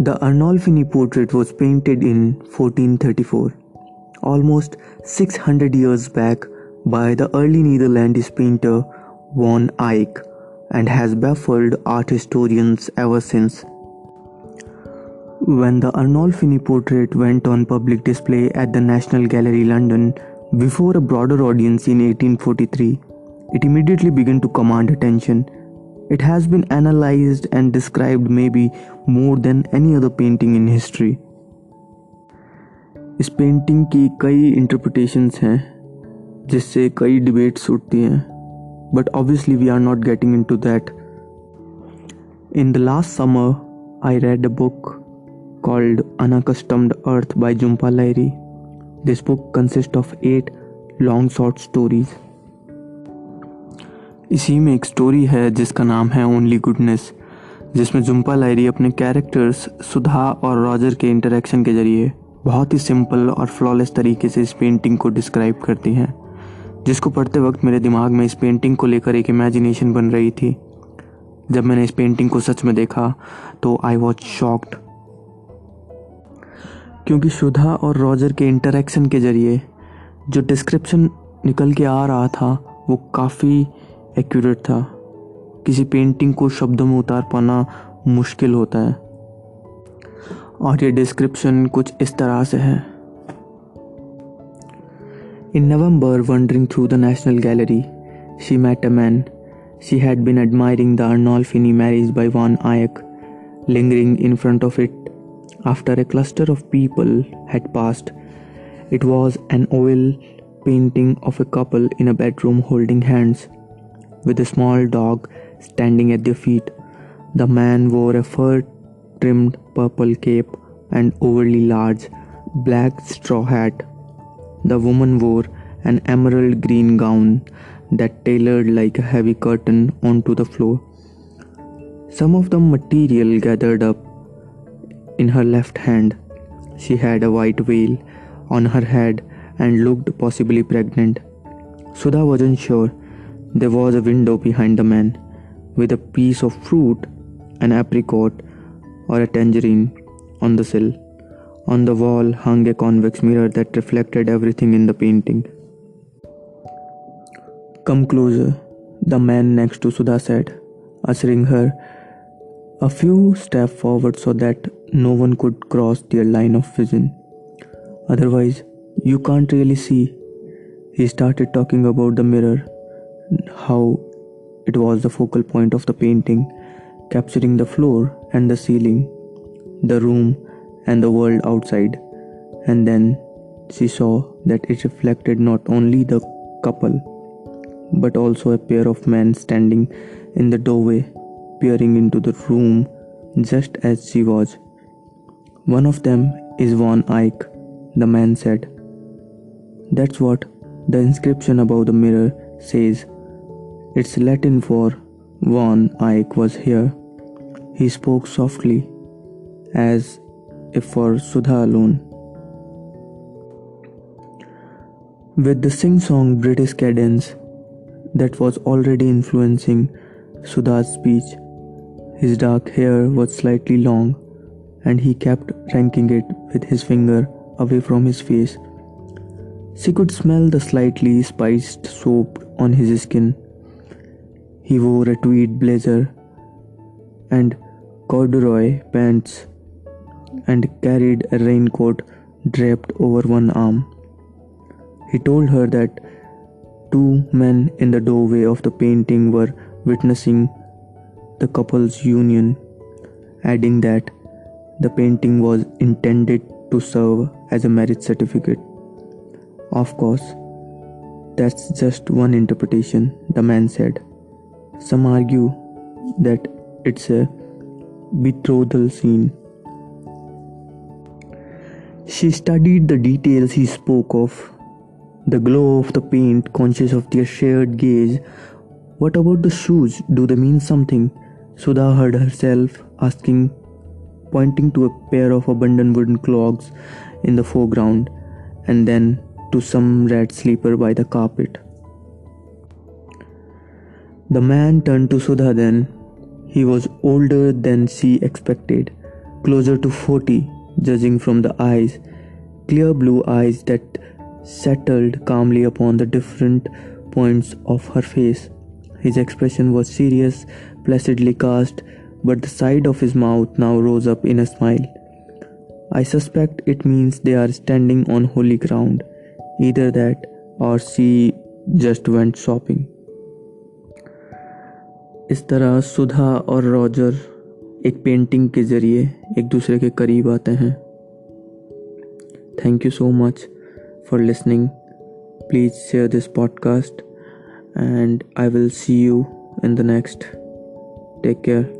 The Arnolfini portrait was painted in 1434, almost 600 years back, by the early Netherlands painter Van Eyck and has baffled art historians ever since. When the Arnolfini portrait went on public display at the National Gallery London before a broader audience in 1843, it immediately began to command attention it has been analyzed and described maybe more than any other painting in history. इस painting की कई interpretations हैं जिससे कई debates उठती हैं but obviously we are not getting into that in the last summer I read a book called Unaccustomed Earth by Jhumpa Lahiri. This book consists of eight long short stories. इसी में एक story है जिसका नाम है only goodness जिसमें जुम्पा लायरी अपने characters सुधा और रॉजर के इंटरेक्शन के ज़रिए बहुत ही सिंपल और फ्लॉलेस तरीके से इस पेंटिंग को डिस्क्राइब करती हैं, जिसको पढ़ते वक्त मेरे दिमाग में इस पेंटिंग को लेकर एक इमेजिनेशन बन रही थी। जब मैंने इस पेंटिंग को सच में देखा तो आई वॉज़ शॉक्ड क्योंकि सुधा और रॉजर के इंटरेक्शन के ज़रिए जो डिस्क्रिप्शन निकल के आ रहा था, वो काफ़ी एक्यूरेट था। किसी पेंटिंग को शब्दों में उतार पाना मुश्किल होता है। और ये डिस्क्रिप्शन कुछ इस तरह से है। In November wandering through the National Gallery she met a man she had been admiring the Arnolfini marriage by van Eyck lingering in front of it after a cluster of people had passed it was an oil painting of a couple in a bedroom holding hands with a small dog standing at their feet. The man wore a fur trimmed purple cape and overly large black straw hat. The woman wore an emerald green gown that tailored like a heavy curtain onto the floor. Some of the material gathered up in her left hand. She had a white veil on her head and looked possibly pregnant. Sudha wasn't sure there was a window behind the man, with a piece of fruit, an apricot, or a tangerine, on the sill. On the wall hung a convex mirror that reflected everything in the painting. Come closer, the man next to Sudha said, ushering her a few steps forward so that no one could cross their line of vision. Otherwise, you can't really see. He started talking about the mirror how it was the focal point of the painting, capturing the floor and the ceiling, the room and the world outside. And then she saw that it reflected not only the couple, but also a pair of men standing in the doorway, peering into the room just as she was. One of them is Van Eyck, the man said. That's what the inscription above the mirror says. It's Latin for Van Eyck was here. He spoke softly, as if for Sudha alone. With the sing song British cadence that was already influencing Sudha's speech, his dark hair was slightly long and he kept ranking it with his finger away from his face. She could smell the slightly spiced soap on his skin he wore a tweed blazer and corduroy pants and carried a raincoat draped over one arm. He told her that two men in the doorway of the painting were witnessing the couple's union, adding that the painting was intended to serve as a marriage certificate. Of course, that's just one interpretation, the man said. Some argue that it's a betrothal scene. She studied the details he spoke of the glow of the paint, conscious of their shared gaze. What about the shoes? Do they mean something? Sudha heard herself asking, pointing to a pair of abandoned wooden clogs in the foreground, and then to some red sleeper by the carpet. The man turned to Sudha then. He was older than she expected, closer to 40, judging from the eyes, clear blue eyes that settled calmly upon the different points of her face. His expression was serious, placidly cast, but the side of his mouth now rose up in a smile. I suspect it means they are standing on holy ground. Either that or she just went shopping. इस तरह सुधा और Roger एक painting के ज़रिए एक दूसरे के करीब आते हैं। Thank you so much for listening please share this podcast and I will see you in the next take care.